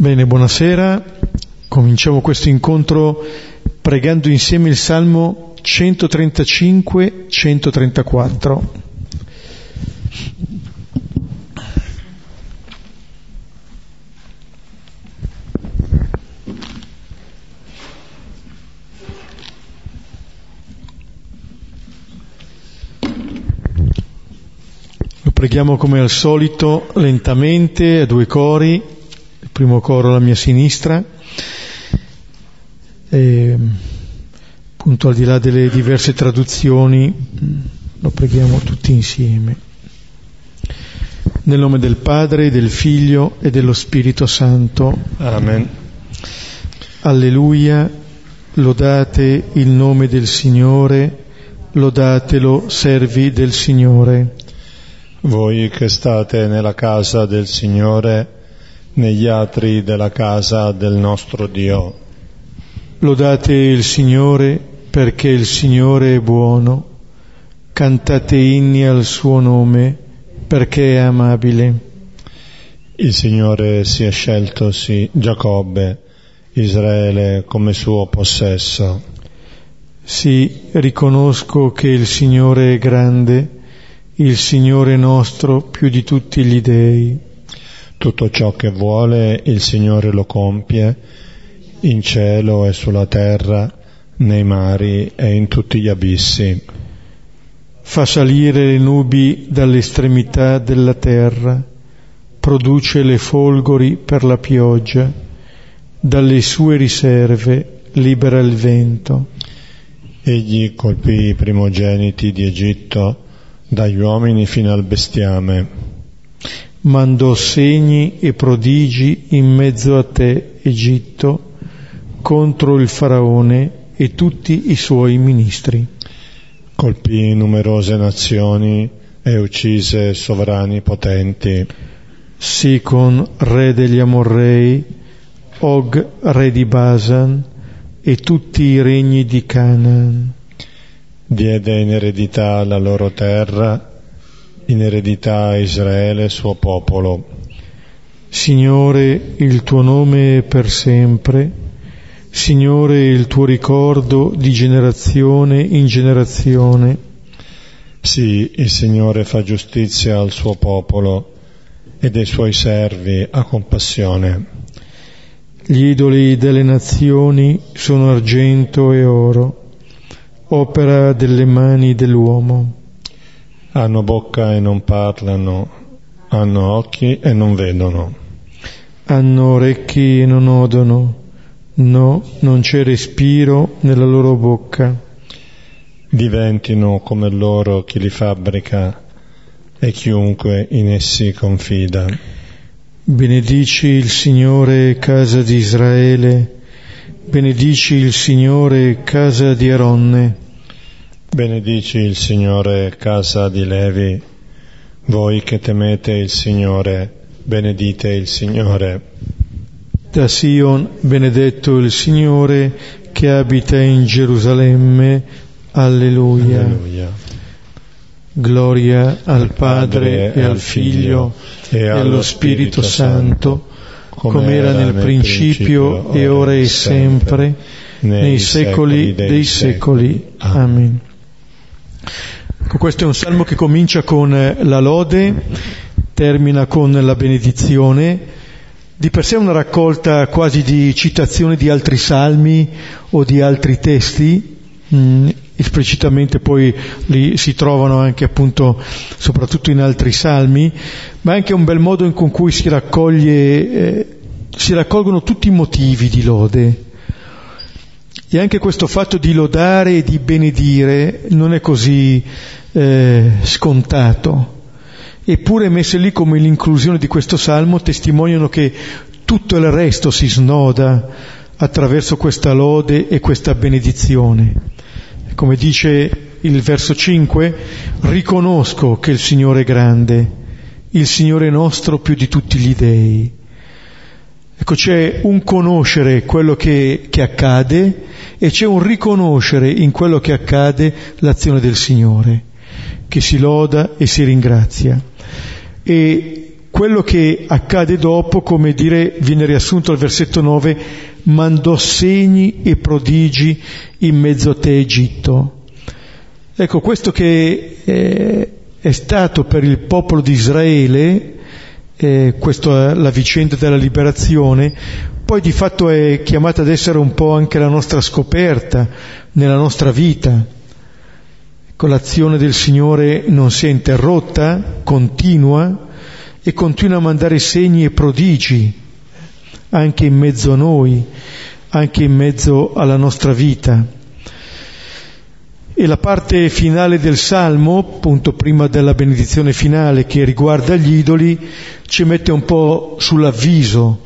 Bene, buonasera. Cominciamo questo incontro pregando insieme il Salmo 135-134. Lo preghiamo come al solito, lentamente, a due cori, il primo coro alla mia sinistra, e, appunto al di là delle diverse traduzioni, lo preghiamo tutti insieme. Nel nome del Padre, del Figlio e dello Spirito Santo. Amen. Alleluia, lodate il nome del Signore, lodatelo servi del Signore. Voi che state nella casa del Signore, negli atri della casa del nostro Dio. Lodate il Signore perché il Signore è buono, cantate inni al suo nome perché è amabile. Il Signore si è scelto sì, Giacobbe, Israele come suo possesso. Sì, riconosco che il Signore è grande, il Signore nostro più di tutti gli dei. Tutto ciò che vuole il Signore lo compie, in cielo e sulla terra, nei mari e in tutti gli abissi. Fa salire le nubi dall'estremità della terra, produce le folgori per la pioggia, dalle sue riserve libera il vento. Egli colpì i primogeniti di Egitto, dagli uomini fino al bestiame. Mandò segni e prodigi in mezzo a te, Egitto, contro il faraone e tutti i suoi ministri. Colpì numerose nazioni e uccise sovrani potenti. Sicon, re degli Amorrei, Og, re di Basan, e tutti i regni di Canaan. Diede in eredità la loro terra, in eredità a Israele suo popolo. Signore, il tuo nome è per sempre, Signore, il tuo ricordo di generazione in generazione. Sì, il Signore fa giustizia al suo popolo e dei suoi servi ha compassione. Gli idoli delle nazioni sono argento e oro, opera delle mani dell'uomo. Hanno bocca e non parlano, hanno occhi e non vedono. Hanno orecchi e non odono, no, non c'è respiro nella loro bocca. Diventino come loro chi li fabbrica e chiunque in essi confida. Benedici il Signore, casa di Israele, benedici il Signore, casa di Aronne. Benedici il Signore, casa di Levi, voi che temete il Signore, benedite il Signore. Da Sion, benedetto il Signore che abita in Gerusalemme. Alleluia. Alleluia. Gloria al Padre e al Figlio e allo Spirito Santo, come era nel principio e ora e sempre, nei secoli dei secoli. Amen. Questo è un salmo che comincia con la lode, termina con la benedizione, di per sé è una raccolta quasi di citazioni di altri salmi o di altri testi, mh, esplicitamente poi li si trovano anche appunto soprattutto in altri salmi, ma è anche un bel modo in cui si raccoglie, eh, si raccolgono tutti i motivi di lode. E anche questo fatto di lodare e di benedire non è così eh, scontato. Eppure messe lì come l'inclusione di questo salmo testimoniano che tutto il resto si snoda attraverso questa lode e questa benedizione. Come dice il verso 5, riconosco che il Signore è grande, il Signore nostro più di tutti gli dei. Ecco, c'è un conoscere quello che, che accade e c'è un riconoscere in quello che accade l'azione del Signore, che si loda e si ringrazia. E quello che accade dopo, come dire, viene riassunto al versetto 9, mandò segni e prodigi in mezzo a te Egitto. Ecco, questo che eh, è stato per il popolo di Israele, eh, questa è la vicenda della liberazione, poi di fatto è chiamata ad essere un po' anche la nostra scoperta nella nostra vita. Ecco, l'azione del Signore non si è interrotta, continua e continua a mandare segni e prodigi anche in mezzo a noi, anche in mezzo alla nostra vita. E la parte finale del Salmo, appunto prima della benedizione finale che riguarda gli idoli, ci mette un po' sull'avviso,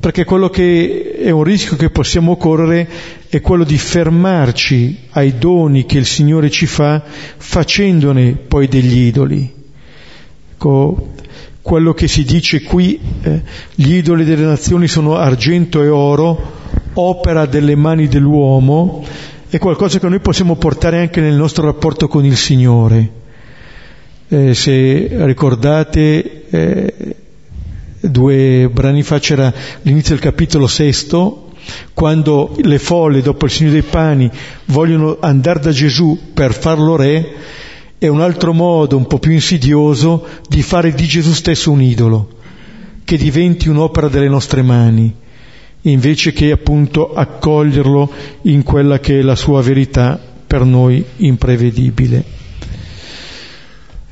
perché quello che è un rischio che possiamo correre è quello di fermarci ai doni che il Signore ci fa facendone poi degli idoli. Ecco, quello che si dice qui, eh, gli idoli delle nazioni sono argento e oro, opera delle mani dell'uomo, è qualcosa che noi possiamo portare anche nel nostro rapporto con il Signore. Eh, se ricordate, eh, due brani fa c'era l'inizio del capitolo sesto, quando le folle, dopo il segno dei pani, vogliono andare da Gesù per farlo re, è un altro modo un po' più insidioso di fare di Gesù stesso un idolo, che diventi un'opera delle nostre mani, invece che appunto accoglierlo in quella che è la sua verità per noi imprevedibile.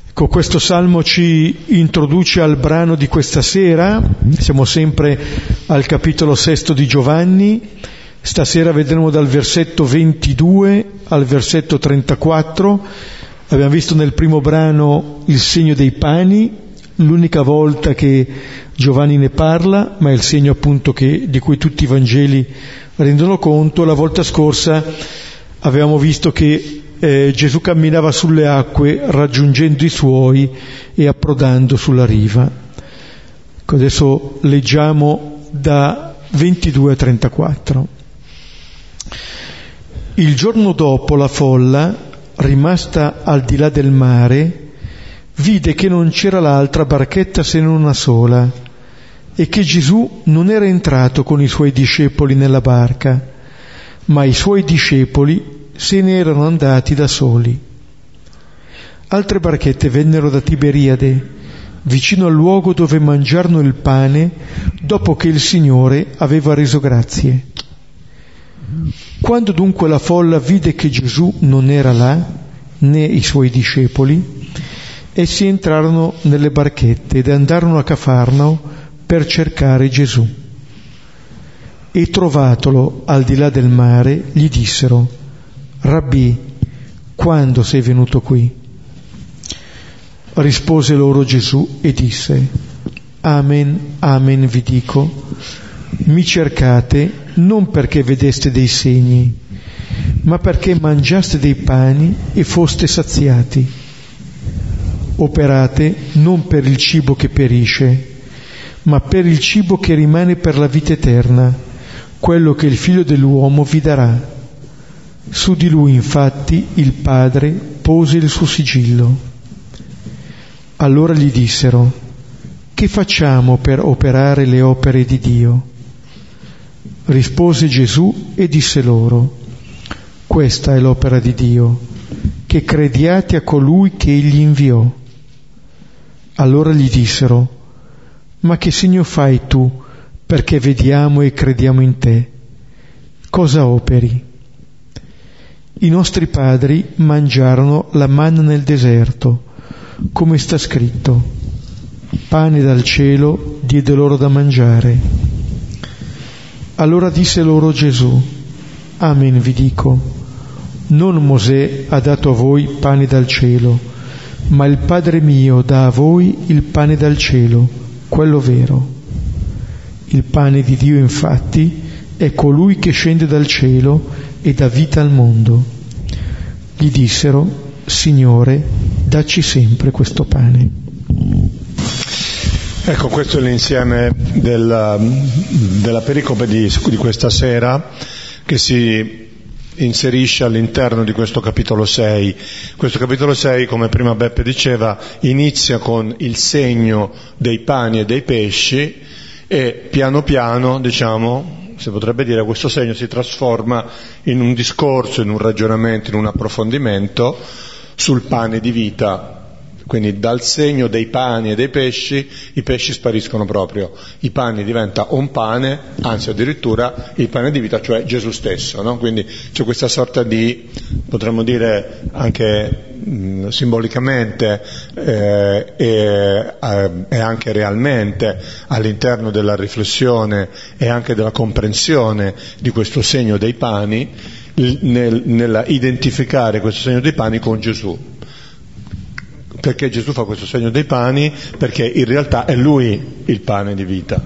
Ecco, questo salmo ci introduce al brano di questa sera, siamo sempre al capitolo sesto di Giovanni, stasera vedremo dal versetto 22 al versetto 34 Abbiamo visto nel primo brano il segno dei pani, l'unica volta che Giovanni ne parla, ma è il segno appunto che, di cui tutti i Vangeli rendono conto. La volta scorsa avevamo visto che eh, Gesù camminava sulle acque raggiungendo i suoi e approdando sulla riva. Ecco, adesso leggiamo da 22 a 34. Il giorno dopo la folla rimasta al di là del mare, vide che non c'era l'altra barchetta se non una sola e che Gesù non era entrato con i suoi discepoli nella barca, ma i suoi discepoli se ne erano andati da soli. Altre barchette vennero da Tiberiade, vicino al luogo dove mangiarono il pane dopo che il Signore aveva reso grazie. Quando dunque la folla vide che Gesù non era là, né i suoi discepoli, essi entrarono nelle barchette ed andarono a Cafarnao per cercare Gesù. E trovatolo al di là del mare, gli dissero, Rabbi, quando sei venuto qui? Rispose loro Gesù e disse, Amen, amen vi dico, mi cercate non perché vedeste dei segni, ma perché mangiaste dei pani e foste saziati. Operate non per il cibo che perisce, ma per il cibo che rimane per la vita eterna, quello che il figlio dell'uomo vi darà. Su di lui infatti il Padre pose il suo sigillo. Allora gli dissero, che facciamo per operare le opere di Dio? Rispose Gesù e disse loro, questa è l'opera di Dio, che crediate a colui che egli inviò. Allora gli dissero, ma che segno fai tu perché vediamo e crediamo in te? Cosa operi? I nostri padri mangiarono la manna nel deserto, come sta scritto, pane dal cielo diede loro da mangiare. Allora disse loro Gesù, Amen vi dico, non Mosè ha dato a voi pane dal cielo, ma il Padre mio dà a voi il pane dal cielo, quello vero. Il pane di Dio infatti è colui che scende dal cielo e dà vita al mondo. Gli dissero, Signore, dacci sempre questo pane. Ecco, questo è l'insieme della, della pericope di, di, questa sera che si inserisce all'interno di questo capitolo 6. Questo capitolo 6, come prima Beppe diceva, inizia con il segno dei pani e dei pesci e piano piano, diciamo, si potrebbe dire, questo segno si trasforma in un discorso, in un ragionamento, in un approfondimento sul pane di vita quindi dal segno dei pani e dei pesci i pesci spariscono proprio, i pani diventa un pane, anzi addirittura il pane di vita, cioè Gesù stesso. No? Quindi c'è questa sorta di, potremmo dire anche mh, simbolicamente eh, e, eh, e, anche realmente all'interno della riflessione e anche della comprensione di questo segno dei pani, nel, nella questo segno dei pani con Gesù perché Gesù fa questo segno dei pani? Perché in realtà è Lui il pane di vita.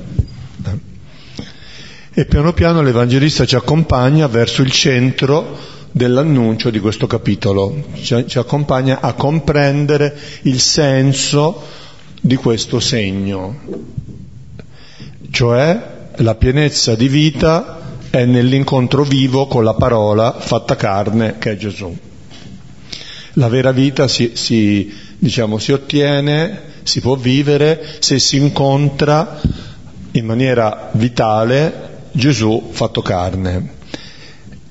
E piano piano l'Evangelista ci accompagna verso il centro dell'annuncio di questo capitolo, ci, ci accompagna a comprendere il senso di questo segno, cioè la pienezza di vita è nell'incontro vivo con la parola fatta carne che è Gesù. La vera vita si, si diciamo, si ottiene, si può vivere se si incontra in maniera vitale Gesù fatto carne,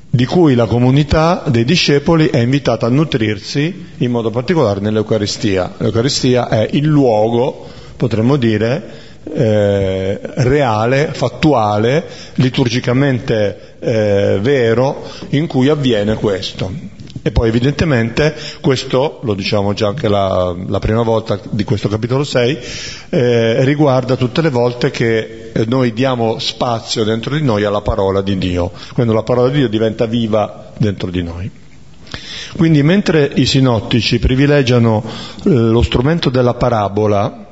di cui la comunità dei discepoli è invitata a nutrirsi in modo particolare nell'Eucaristia. L'Eucaristia è il luogo, potremmo dire, eh, reale, fattuale, liturgicamente eh, vero, in cui avviene questo. E poi evidentemente questo, lo diciamo già anche la, la prima volta di questo capitolo 6, eh, riguarda tutte le volte che eh, noi diamo spazio dentro di noi alla parola di Dio, quando la parola di Dio diventa viva dentro di noi. Quindi mentre i sinottici privilegiano eh, lo strumento della parabola,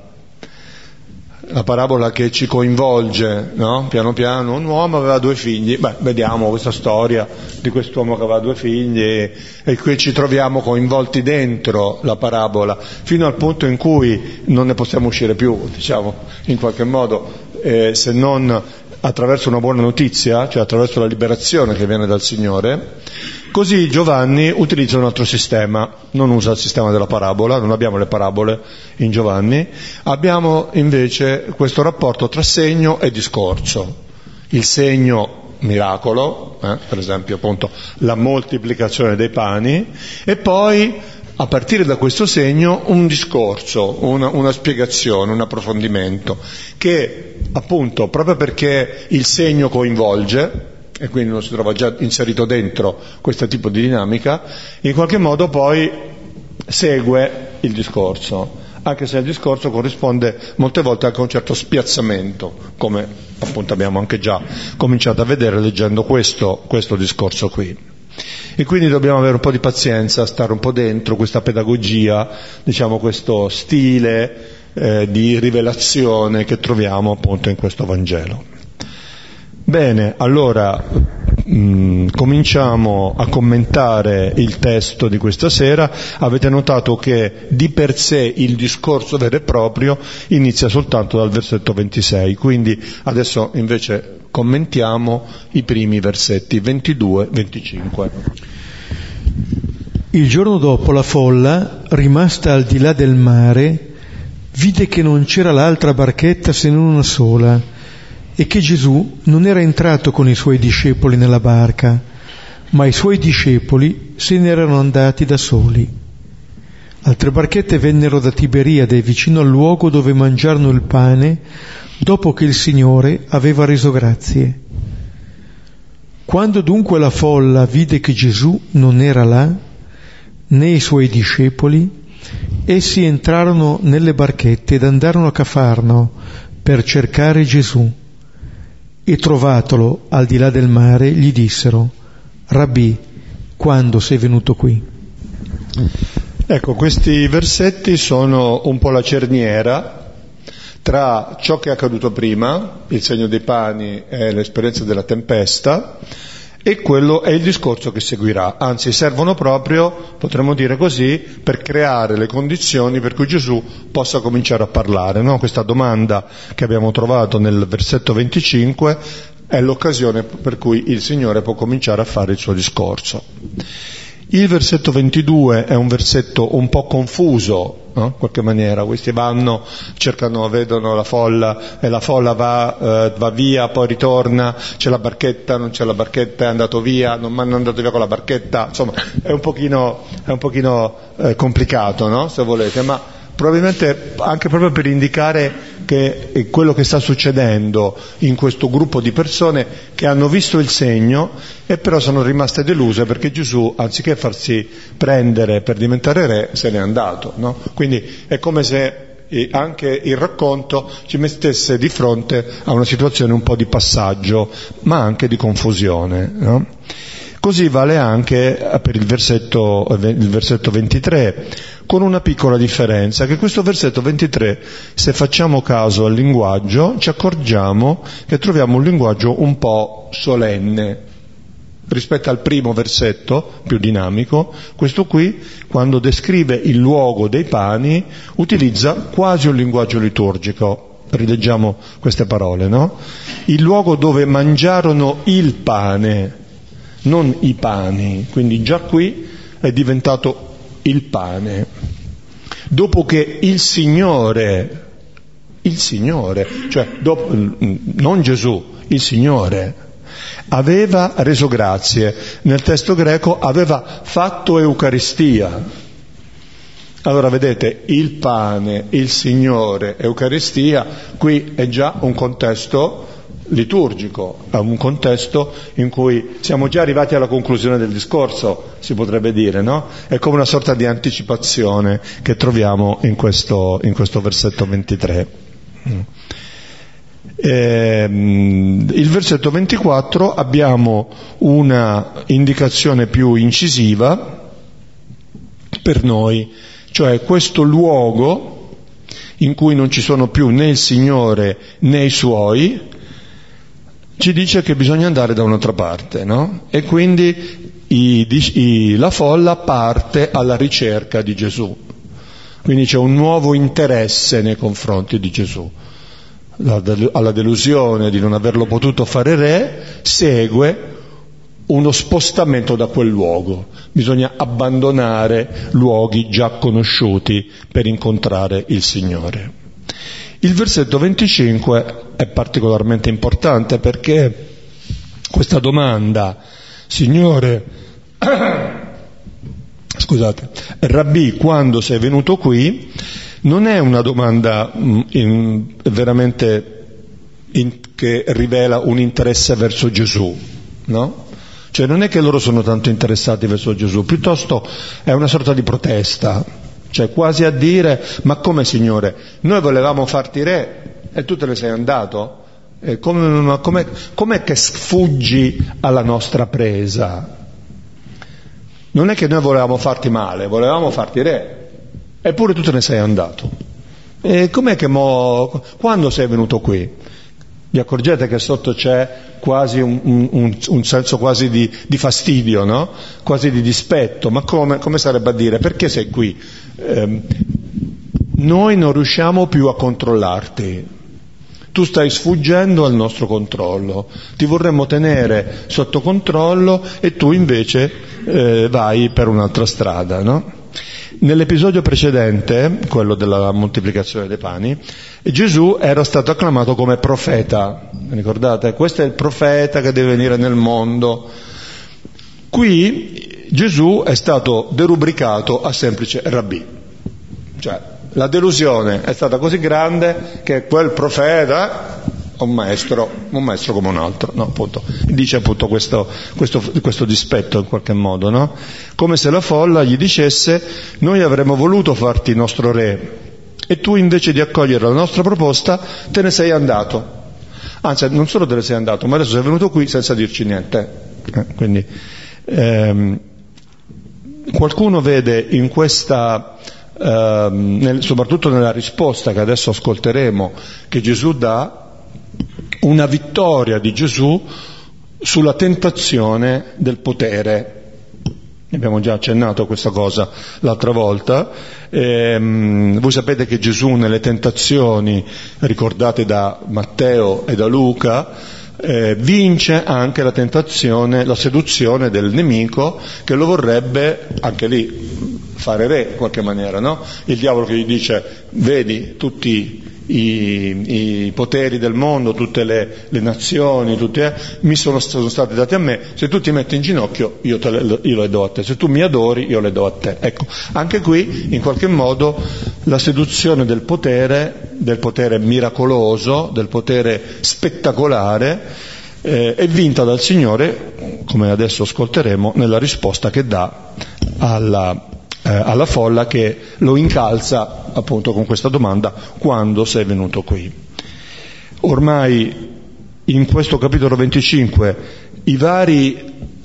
la parabola che ci coinvolge, no? piano piano, un uomo aveva due figli, beh, vediamo questa storia di quest'uomo che aveva due figli e qui ci troviamo coinvolti dentro la parabola, fino al punto in cui non ne possiamo uscire più, diciamo, in qualche modo, eh, se non attraverso una buona notizia, cioè attraverso la liberazione che viene dal Signore, così Giovanni utilizza un altro sistema, non usa il sistema della parabola, non abbiamo le parabole in Giovanni, abbiamo invece questo rapporto tra segno e discorso. Il segno miracolo, eh, per esempio appunto la moltiplicazione dei pani, e poi a partire da questo segno un discorso, una, una, spiegazione, un approfondimento, che appunto proprio perché il segno coinvolge, e quindi uno si trova già inserito dentro questo tipo di dinamica, in qualche modo poi segue il discorso, anche se il discorso corrisponde molte volte anche a un certo spiazzamento, come appunto abbiamo anche già cominciato a vedere leggendo questo, questo discorso qui. E quindi dobbiamo avere un po' di pazienza, stare un po' dentro questa pedagogia, diciamo questo stile eh, di rivelazione che troviamo appunto in questo Vangelo. Bene, allora mh, mm, cominciamo a commentare il testo di questa sera. Avete notato che di per sé il discorso vero e proprio inizia soltanto dal versetto 26, quindi adesso invece commentiamo i primi versetti 22-25. Il giorno dopo la folla, rimasta al di là del mare, vide che non c'era l'altra barchetta se non una sola e che Gesù non era entrato con i suoi discepoli nella barca, ma i suoi discepoli se ne erano andati da soli. Altre barchette vennero da Tiberiade vicino al luogo dove mangiarono il pane dopo che il Signore aveva reso grazie. Quando dunque la folla vide che Gesù non era là, né i suoi discepoli, essi entrarono nelle barchette ed andarono a Cafarno per cercare Gesù. E trovatolo al di là del mare, gli dissero, Rabbì, quando sei venuto qui? Ecco, questi versetti sono un po' la cerniera tra ciò che è accaduto prima, il segno dei pani e l'esperienza della tempesta, e quello è il discorso che seguirà, anzi servono proprio, potremmo dire così, per creare le condizioni per cui Gesù possa cominciare a parlare. No? Questa domanda che abbiamo trovato nel versetto 25 è l'occasione per cui il Signore può cominciare a fare il suo discorso. Il versetto 22 è un versetto un po' confuso, no? in qualche maniera, questi vanno, cercano, vedono la folla e la folla va, eh, va, via, poi ritorna, c'è la barchetta, non c'è la barchetta, è andato via, non è andato via con la barchetta, insomma è un pochino, è un pochino eh, complicato, no? se volete, ma probabilmente anche proprio per indicare che quello che sta succedendo in questo gruppo di persone che hanno visto il segno e però sono rimaste deluse perché Gesù, anziché farsi prendere per diventare re, se n'è andato. No? Quindi è come se anche il racconto ci mettesse di fronte a una situazione un po' di passaggio, ma anche di confusione. No? Così vale anche per il versetto, il versetto 23, con una piccola differenza, che questo versetto 23, se facciamo caso al linguaggio, ci accorgiamo che troviamo un linguaggio un po' solenne, rispetto al primo versetto, più dinamico, questo qui, quando descrive il luogo dei pani, utilizza quasi un linguaggio liturgico. Rileggiamo queste parole, no? Il luogo dove mangiarono il pane, non i pani, quindi già qui è diventato il pane. Dopo che il Signore, il Signore, cioè dopo, non Gesù, il Signore, aveva reso grazie, nel testo greco aveva fatto Eucaristia. Allora vedete, il pane, il Signore, Eucaristia, qui è già un contesto liturgico, a un contesto in cui siamo già arrivati alla conclusione del discorso, si potrebbe dire, no? È come una sorta di anticipazione che troviamo in questo, in questo versetto 23. Eh, il versetto 24 abbiamo una indicazione più incisiva per noi, cioè questo luogo in cui non ci sono più né il Signore né i Suoi, ci dice che bisogna andare da un'altra parte, no? E quindi i, i, la folla parte alla ricerca di Gesù. Quindi c'è un nuovo interesse nei confronti di Gesù. alla delusione di non averlo potuto fare re segue uno spostamento da quel luogo. Bisogna abbandonare luoghi già conosciuti per incontrare il Signore. Il versetto 25 è particolarmente importante perché questa domanda, Signore, scusate, Rabbi, quando sei venuto qui, non è una domanda mm, in, veramente in, che rivela un interesse verso Gesù, no? Cioè non è che loro sono tanto interessati verso Gesù, piuttosto è una sorta di protesta, cioè quasi a dire, ma come Signore, noi volevamo farti re e tu te ne sei andato? Eh, come, com'è, com'è che sfuggi alla nostra presa? Non è che noi volevamo farti male, volevamo farti re, eppure tu te ne sei andato. E com'è che mo, quando sei venuto qui? Vi accorgete che sotto c'è quasi un, un, un senso quasi di, di, fastidio, no? quasi di dispetto, ma come, come, sarebbe a dire? Perché sei qui? Eh, noi non riusciamo più a controllarti, tu stai sfuggendo al nostro controllo, ti vorremmo tenere sotto controllo e tu invece eh, vai per un'altra strada, no? Nell'episodio precedente, quello della moltiplicazione dei pani, Gesù era stato acclamato come profeta, ricordate? Questo è il profeta che deve venire nel mondo. Qui Gesù è stato derubricato a semplice rabbì, cioè la delusione è stata così grande che quel profeta un maestro, un maestro come un altro, no, appunto, dice appunto questo, questo, questo dispetto in qualche modo, no? Come se la folla gli dicesse noi avremmo voluto farti nostro re e tu invece di accogliere la nostra proposta te ne sei andato. Anzi, non solo te ne sei andato, ma adesso sei venuto qui senza dirci niente. Eh, quindi, ehm, qualcuno vede in questa, ehm, nel, soprattutto nella risposta che adesso ascolteremo, che Gesù dà, una vittoria di Gesù sulla tentazione del potere. Abbiamo già accennato a questa cosa l'altra volta. Ehm, voi sapete che Gesù nelle tentazioni ricordate da Matteo e da Luca eh, vince anche la tentazione, la seduzione del nemico che lo vorrebbe anche lì fare re in qualche maniera, no? Il diavolo che gli dice vedi tutti i, i poteri del mondo, tutte le, le nazioni, tutte, eh, mi sono, sono, stati dati a me, se tu ti metti in ginocchio io, le, io le do a te, se tu mi adori io le do a te. Ecco, anche qui in qualche modo la seduzione del potere, del potere miracoloso, del potere spettacolare, eh, è vinta dal Signore, come adesso ascolteremo, nella risposta che dà alla, eh, alla folla che lo incalza appunto con questa domanda quando sei venuto qui. Ormai in questo capitolo 25 i vari,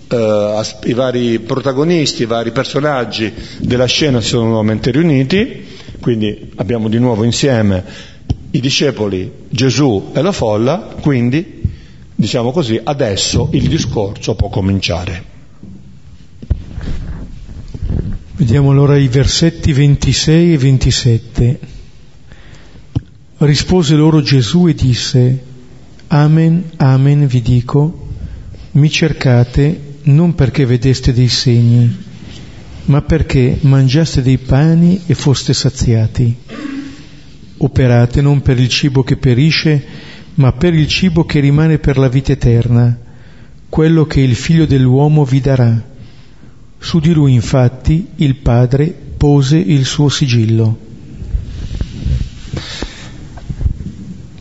eh, i vari protagonisti, i vari personaggi della scena si sono nuovamente riuniti, quindi abbiamo di nuovo insieme i discepoli, Gesù e la folla, quindi diciamo così, adesso il discorso può cominciare. Vediamo allora i versetti 26 e 27. Rispose loro Gesù e disse, Amen, amen vi dico, mi cercate non perché vedeste dei segni, ma perché mangiaste dei pani e foste saziati. Operate non per il cibo che perisce, ma per il cibo che rimane per la vita eterna, quello che il figlio dell'uomo vi darà su di lui infatti il padre pose il suo sigillo.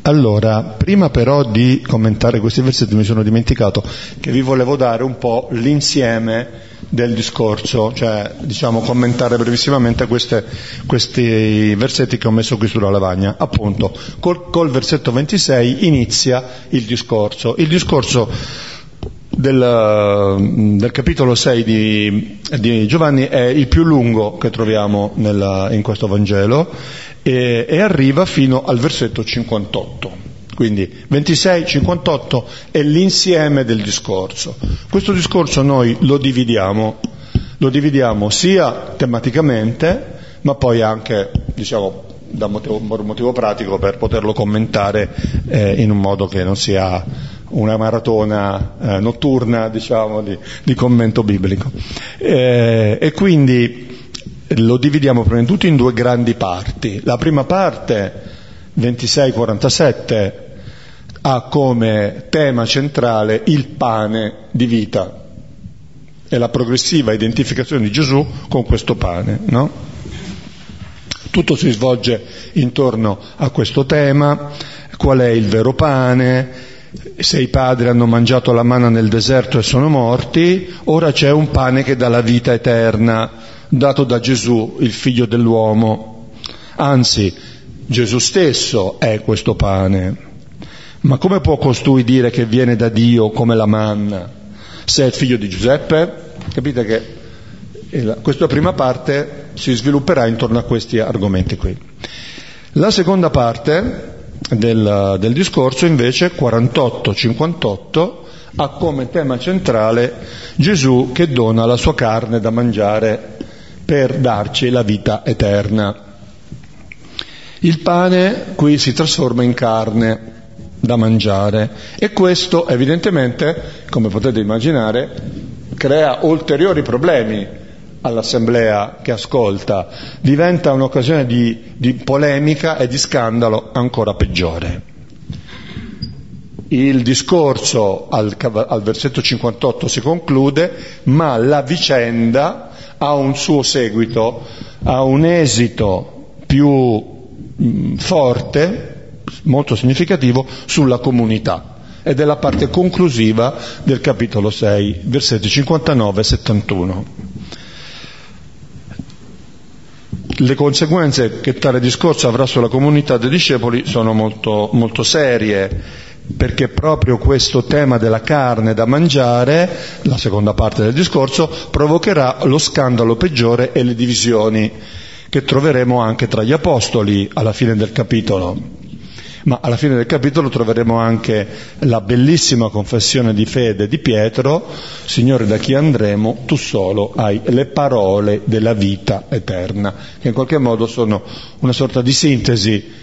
Allora, prima però di commentare questi versetti mi sono dimenticato che vi volevo dare un po' l'insieme del discorso, cioè diciamo commentare brevissimamente queste, questi versetti che ho messo qui sulla lavagna. Appunto, col, col versetto 26 inizia il discorso. Il discorso del, mm, del, capitolo 6 di, di, Giovanni è il più lungo che troviamo nella, in questo Vangelo e, e, arriva fino al versetto 58. Quindi 26-58 è l'insieme del discorso. Questo discorso noi lo dividiamo, lo dividiamo sia tematicamente, ma poi anche, diciamo, da motivo, motivo pratico per poterlo commentare eh, in un modo che non sia una maratona eh, notturna diciamo, di, di, commento biblico. Eh, e quindi lo dividiamo prima di tutto in due grandi parti. La prima parte, 26-47, ha come tema centrale il pane di vita e la progressiva identificazione di Gesù con questo pane. No? Tutto si svolge intorno a questo tema, qual è il vero pane, se i padri hanno mangiato la manna nel deserto e sono morti, ora c'è un pane che dà la vita eterna, dato da Gesù, il figlio dell'uomo. Anzi, Gesù stesso è questo pane. Ma come può costui dire che viene da Dio come la manna? Se è il figlio di Giuseppe? Capite che questa prima parte si svilupperà intorno a questi argomenti qui. La seconda parte del, del discorso invece 48-58 ha come tema centrale Gesù che dona la sua carne da mangiare per darci la vita eterna. Il pane qui si trasforma in carne da mangiare e questo evidentemente, come potete immaginare, crea ulteriori problemi all'assemblea che ascolta, diventa un'occasione di, di polemica e di scandalo ancora peggiore. Il discorso al, al, versetto 58 si conclude, ma la vicenda ha un suo seguito, ha un esito più mh, forte, molto significativo, sulla comunità. Ed è la parte conclusiva del capitolo 6, versetti 59 e 71 le conseguenze che tale discorso avrà sulla comunità dei discepoli sono molto, molto serie, perché proprio questo tema della carne da mangiare, la seconda parte del discorso, provocherà lo scandalo peggiore e le divisioni che troveremo anche tra gli apostoli alla fine del capitolo ma alla fine del capitolo troveremo anche la bellissima confessione di fede di Pietro, Signore da chi andremo, tu solo hai le parole della vita eterna, che in qualche modo sono una sorta di sintesi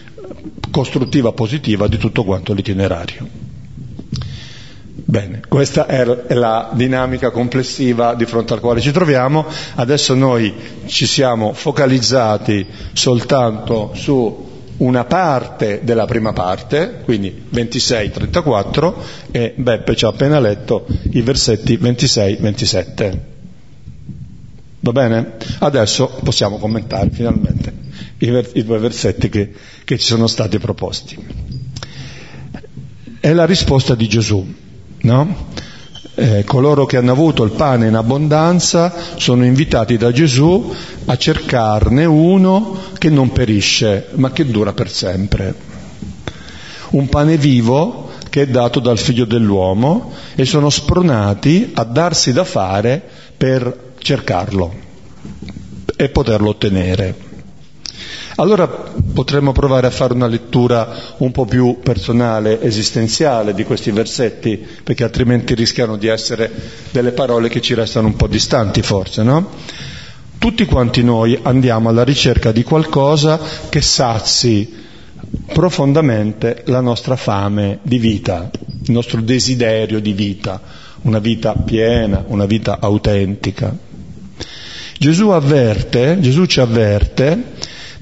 costruttiva positiva di tutto quanto l'itinerario. Bene, questa è la dinamica complessiva di fronte al quale ci troviamo. Adesso noi ci siamo focalizzati soltanto su una parte della prima parte, quindi 26-34, e Beppe ci ha appena letto i versetti 26-27. Va bene? Adesso possiamo commentare finalmente i, ver- i due versetti che, che ci sono stati proposti. È la risposta di Gesù no? Eh, coloro che hanno avuto il pane in abbondanza sono invitati da Gesù a cercarne uno che non perisce, ma che dura per sempre. Un pane vivo che è dato dal figlio dell'uomo e sono spronati a darsi da fare per cercarlo e poterlo ottenere. Allora potremmo provare a fare una lettura un po' più personale, esistenziale di questi versetti, perché altrimenti rischiano di essere delle parole che ci restano un po' distanti forse, no? Tutti quanti noi andiamo alla ricerca di qualcosa che sazi profondamente la nostra fame di vita, il nostro desiderio di vita, una vita piena, una vita autentica. Gesù avverte, Gesù ci avverte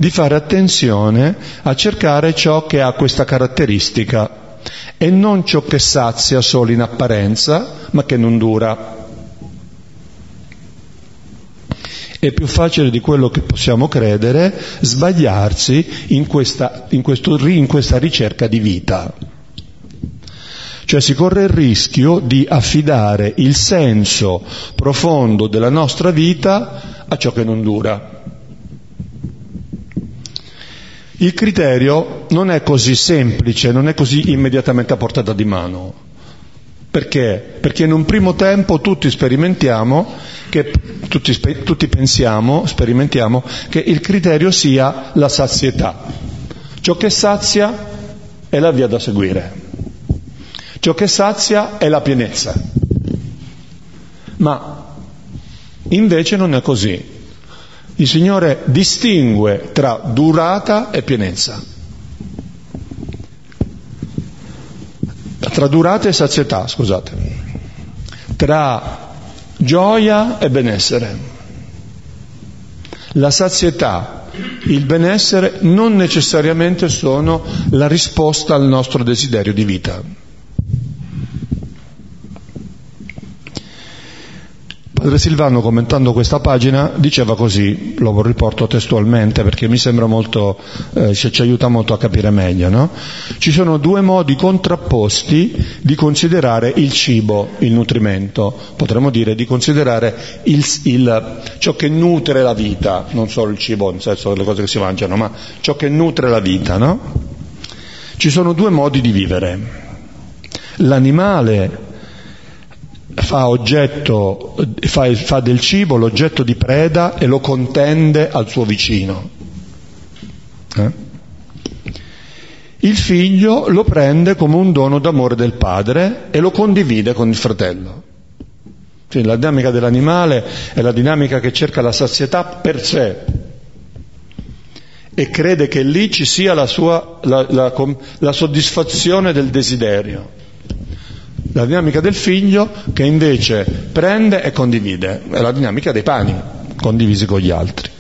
di fare attenzione a cercare ciò che ha questa caratteristica e non ciò che sazia solo in apparenza, ma che non dura. È più facile di quello che possiamo credere sbagliarsi in questa, in questo, in questa ricerca di vita. Cioè si corre il rischio di affidare il senso profondo della nostra vita a ciò che non dura. Il criterio non è così semplice, non è così immediatamente a portata di mano. Perché? Perché in un primo tempo tutti sperimentiamo, che, tutti, tutti pensiamo, sperimentiamo che il criterio sia la sazietà. Ciò che sazia è la via da seguire. Ciò che sazia è la pienezza. Ma invece non è così. Il Signore distingue tra durata e pienezza, tra durata e sazietà, scusate, tra gioia e benessere. La sazietà, il benessere non necessariamente sono la risposta al nostro desiderio di vita. Padre Silvano, commentando questa pagina, diceva così, lo riporto testualmente perché mi sembra molto, eh, ci aiuta molto a capire meglio, no? Ci sono due modi contrapposti di considerare il cibo, il nutrimento, potremmo dire di considerare il, il, ciò che nutre la vita, non solo il cibo, nel senso delle cose che si mangiano, ma ciò che nutre la vita, no? Ci sono due modi di vivere. L'animale fa, oggetto, fa, fa del cibo l'oggetto di preda e lo contende al suo vicino. Eh? Il figlio lo prende come un dono d'amore del padre e lo condivide con il fratello. Quindi la dinamica dell'animale è la dinamica che cerca la sazietà per sé e crede che lì ci sia la, sua, la, la, la soddisfazione del desiderio. La dinamica del figlio che invece prende e condivide, è la dinamica dei pani condivisi con gli altri.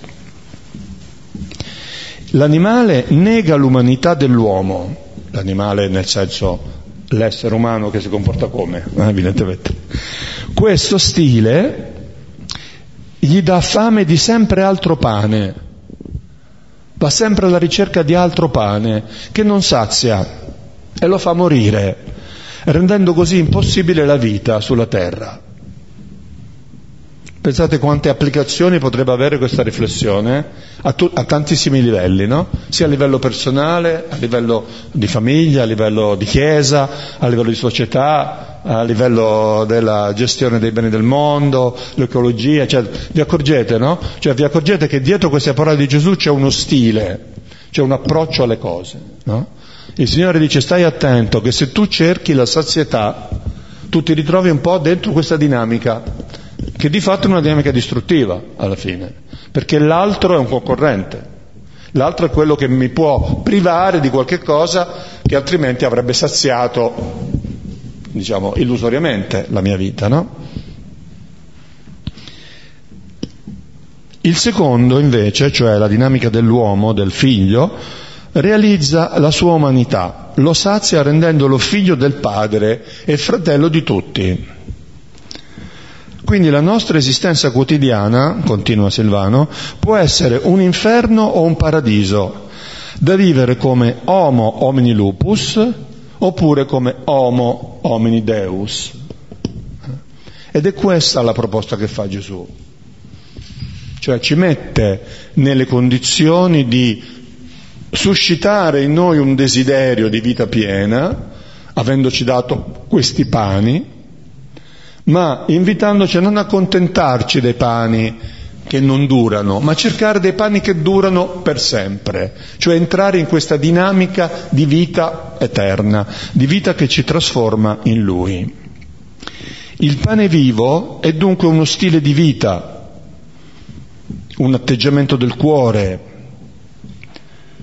L'animale nega l'umanità dell'uomo, l'animale nel senso l'essere umano che si comporta come, eh, evidentemente. Questo stile gli dà fame di sempre altro pane, va sempre alla ricerca di altro pane che non sazia e lo fa morire rendendo così impossibile la vita sulla terra. Pensate quante applicazioni potrebbe avere questa riflessione a, tu, a, tantissimi livelli, no? sia a livello personale, a livello di famiglia, a livello di chiesa, a livello di società, a livello della gestione dei beni del mondo, l'ecologia, cioè, vi accorgete, no? Cioè, vi accorgete che dietro queste parole di Gesù c'è uno stile, c'è un approccio alle cose, no? Il Signore dice stai attento che se tu cerchi la sazietà, tu ti ritrovi un po' dentro questa dinamica, che di fatto è una dinamica distruttiva alla fine, perché l'altro è un concorrente, l'altro è quello che mi può privare di qualche cosa che altrimenti avrebbe saziato diciamo, illusoriamente la mia vita, no? Il secondo, invece, cioè la dinamica dell'uomo, del figlio, realizza la sua umanità, lo sazia rendendolo figlio del padre e fratello di tutti. Quindi la nostra esistenza quotidiana, continua Silvano, può essere un inferno o un paradiso, da vivere come homo homini lupus oppure come homo homini deus. Ed è questa la proposta che fa Gesù. Cioè ci mette nelle condizioni di suscitare in noi un desiderio di vita piena, avendoci dato questi pani, ma invitandoci a non accontentarci dei pani che non durano, ma cercare dei pani che durano per sempre, cioè entrare in questa dinamica di vita eterna, di vita che ci trasforma in Lui. Il pane vivo è dunque uno stile di vita, un atteggiamento del cuore.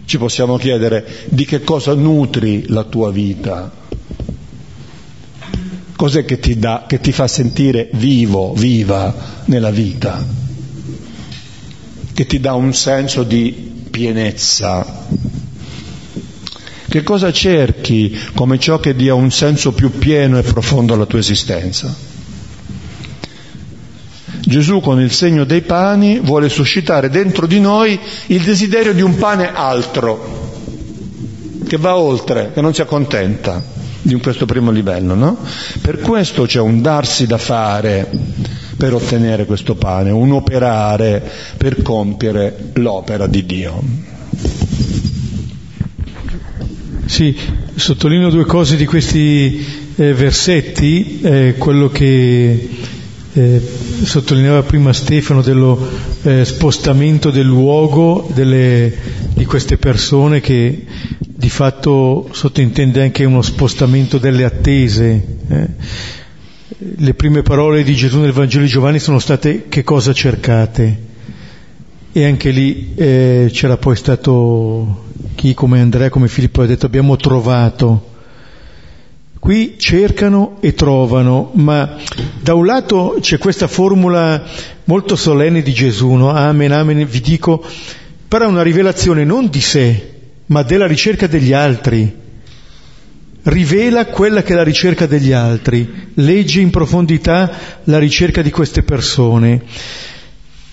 Ci possiamo chiedere di che cosa nutri la tua vita, cos'è che ti, dà, che ti fa sentire vivo, viva nella vita, che ti dà un senso di pienezza. Che cosa cerchi come ciò che dia un senso più pieno e profondo alla tua esistenza? Gesù con il segno dei pani vuole suscitare dentro di noi il desiderio di un pane altro, che va oltre, che non si accontenta di questo primo livello, no? Per questo c'è un darsi da fare per ottenere questo pane, un operare per compiere l'opera di Dio. Sì, sottolineo due cose di questi eh, versetti, eh, quello che eh, sottolineava prima Stefano dello eh, spostamento del luogo delle, di queste persone che di fatto sottintende anche uno spostamento delle attese. Eh. Le prime parole di Gesù nel Vangelo di Giovanni sono state che cosa cercate? E anche lì eh, c'era poi stato chi come Andrea, come Filippo ha detto abbiamo trovato. Qui cercano e trovano, ma da un lato c'è questa formula molto solenne di Gesù, no? Amen, amen, vi dico, però è una rivelazione non di sé, ma della ricerca degli altri. Rivela quella che è la ricerca degli altri, legge in profondità la ricerca di queste persone.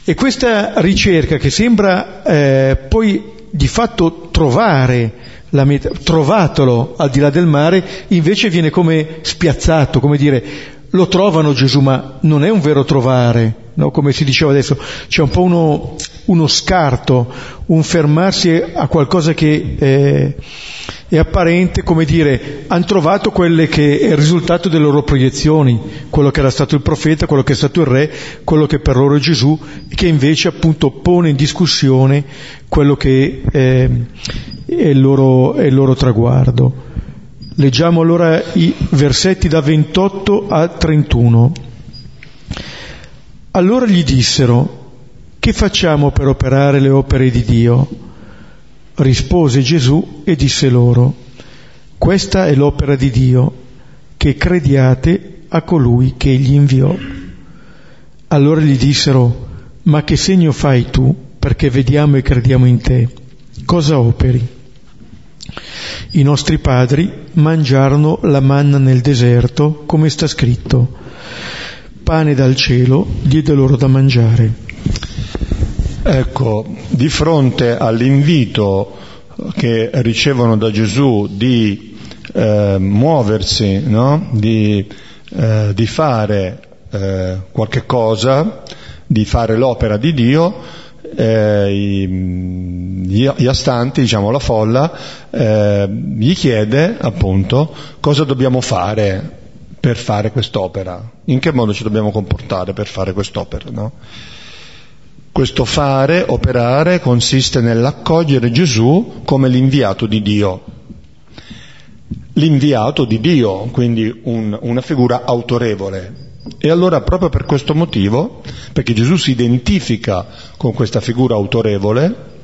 E questa ricerca che sembra eh, poi di fatto trovare la meta, trovatelo al di là del mare, invece viene come spiazzato, come dire, lo trovano Gesù, ma non è un vero trovare, no? come si diceva adesso, c'è un po' uno, uno scarto, un fermarsi a qualcosa che è, è apparente, come dire, hanno trovato quelle che è il risultato delle loro proiezioni, quello che era stato il profeta, quello che è stato il re, quello che per loro è Gesù, che invece appunto pone in discussione quello che è, è, il, loro, è il loro traguardo. Leggiamo allora i versetti da 28 a 31. Allora gli dissero, che facciamo per operare le opere di Dio? Rispose Gesù e disse loro, questa è l'opera di Dio, che crediate a colui che egli inviò. Allora gli dissero, ma che segno fai tu perché vediamo e crediamo in te? Cosa operi? I nostri padri mangiarono la manna nel deserto, come sta scritto. Pane dal cielo diede loro da mangiare. Ecco, di fronte all'invito che ricevono da Gesù di eh, muoversi, no? di, eh, di, fare eh, qualche cosa, di fare l'opera di Dio, eh, gli, gli astanti, diciamo la folla, eh, gli chiede appunto cosa dobbiamo fare per fare quest'opera, in che modo ci dobbiamo comportare per fare quest'opera. No? Questo fare, operare, consiste nell'accogliere Gesù come l'inviato di Dio. L'inviato di Dio, quindi un, una figura autorevole. E allora proprio per questo motivo, perché Gesù si identifica con questa figura autorevole,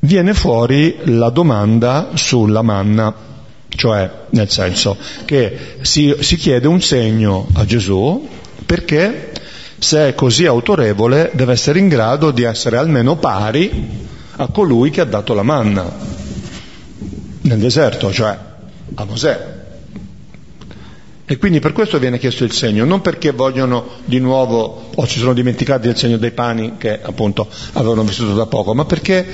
viene fuori la domanda sulla manna. Cioè nel senso che si, si chiede un segno a Gesù perché se è così autorevole deve essere in grado di essere almeno pari a colui che ha dato la manna nel deserto, cioè a Mosè. E quindi per questo viene chiesto il segno, non perché vogliono di nuovo o si sono dimenticati del segno dei pani che appunto avevano vissuto da poco, ma perché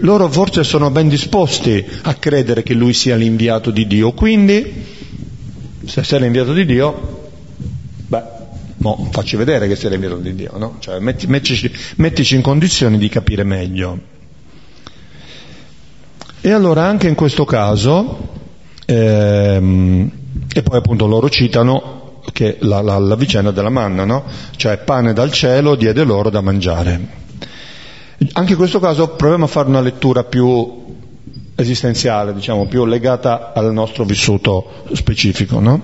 loro forse sono ben disposti a credere che lui sia l'inviato di Dio. Quindi, se sei l'inviato di Dio, beh, mo, facci vedere che sei l'inviato di Dio, no? Cioè, metti, mettici, mettici in condizioni di capire meglio. E allora anche in questo caso, ehm, e poi appunto loro citano la, la, la vicenda della manna, no? Cioè pane dal cielo diede loro da mangiare. Anche in questo caso proviamo a fare una lettura più esistenziale, diciamo, più legata al nostro vissuto specifico. No?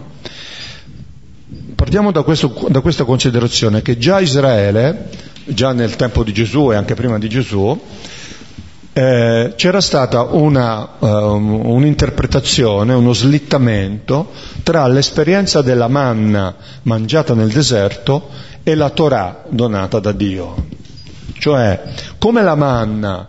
Partiamo da, questo, da, questa considerazione che già Israele, già nel tempo di Gesù e anche prima di Gesù, eh, c'era stata una, um, un'interpretazione, uno slittamento tra l'esperienza della manna mangiata nel deserto e la Torah donata da Dio. Cioè, come la manna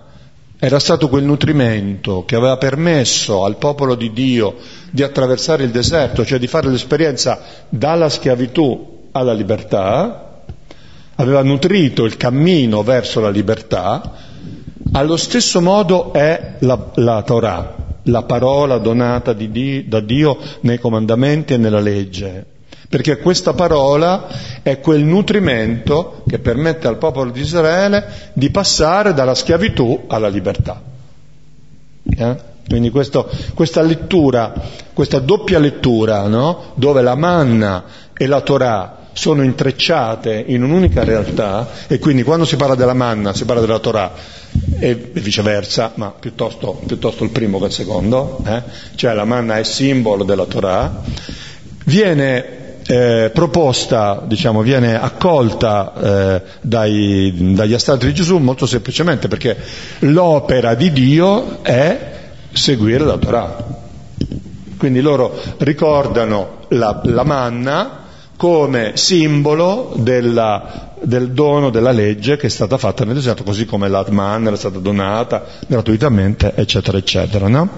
era stato quel nutrimento che aveva permesso al popolo di Dio di attraversare il deserto, cioè di fare l'esperienza dalla schiavitù alla libertà, aveva nutrito il cammino verso la libertà, allo stesso modo è la, la Torah, la parola donata Dio, da Dio nei comandamenti e nella legge perché questa parola è quel nutrimento che permette al popolo di Israele di passare dalla schiavitù alla libertà. Eh? Quindi questo, questa lettura, questa doppia lettura, no? dove la manna e la Torah sono intrecciate in un'unica realtà e quindi quando si parla della manna si parla della Torah e viceversa, ma piuttosto, piuttosto il primo che il secondo, eh? cioè la manna è simbolo della Torah, viene eh, proposta, diciamo, viene accolta eh, dai, dagli astratti di Gesù molto semplicemente perché l'opera di Dio è seguire la Torah. Quindi loro ricordano la, la manna come simbolo della, del dono della legge che è stata fatta nel deserto, così come la manna era stata donata gratuitamente, eccetera, eccetera. No?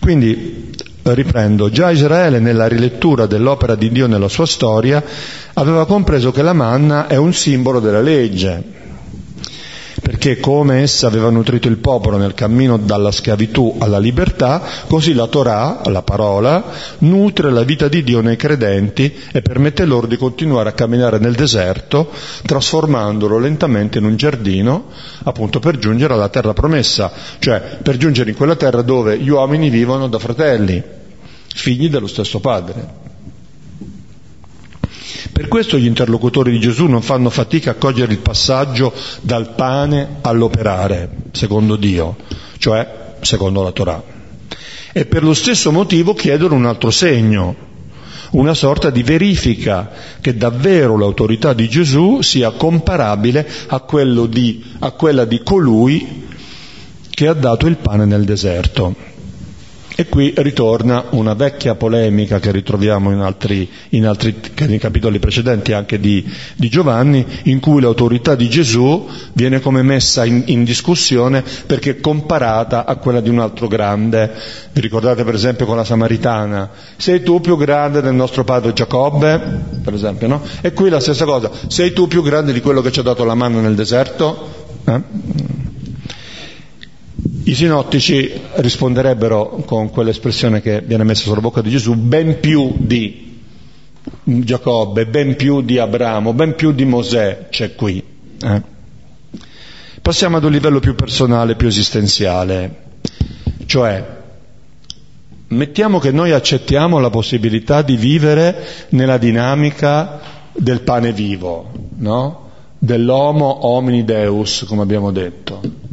Quindi riprendo, già Israele nella rilettura dell'opera di Dio nella sua storia aveva compreso che la manna è un simbolo della legge, perché come essa aveva nutrito il popolo nel cammino dalla schiavitù alla libertà, così la Torah, la parola, nutre la vita di Dio nei credenti e permette loro di continuare a camminare nel deserto, trasformandolo lentamente in un giardino, appunto per giungere alla terra promessa, cioè per giungere in quella terra dove gli uomini vivono da fratelli, figli dello stesso Padre. Per questo gli interlocutori di Gesù non fanno fatica a cogliere il passaggio dal pane all'operare, secondo Dio, cioè secondo la Torah. E per lo stesso motivo chiedono un altro segno, una sorta di verifica che davvero l'autorità di Gesù sia comparabile a, di, a quella di colui che ha dato il pane nel deserto. E qui ritorna una vecchia polemica che ritroviamo in altri, in altri nei capitoli precedenti anche di, di, Giovanni, in cui l'autorità di Gesù viene come messa in, in, discussione perché comparata a quella di un altro grande. Vi ricordate per esempio con la Samaritana? Sei tu più grande del nostro padre Giacobbe? Per esempio, no? E qui la stessa cosa. Sei tu più grande di quello che ci ha dato la mano nel deserto? Eh? I sinottici risponderebbero con quell'espressione che viene messa sulla bocca di Gesù, ben più di Giacobbe, ben più di Abramo, ben più di Mosè c'è qui. Eh? Passiamo ad un livello più personale, più esistenziale, cioè mettiamo che noi accettiamo la possibilità di vivere nella dinamica del pane vivo, no? dell'homo homini deus, come abbiamo detto.